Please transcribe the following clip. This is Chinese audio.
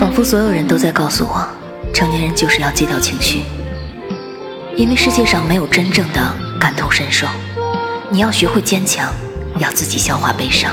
仿佛所有人都在告诉我成年人就是要戒掉情绪。因为世界上没有真正的感同身受你要学会坚强要自己消化悲伤。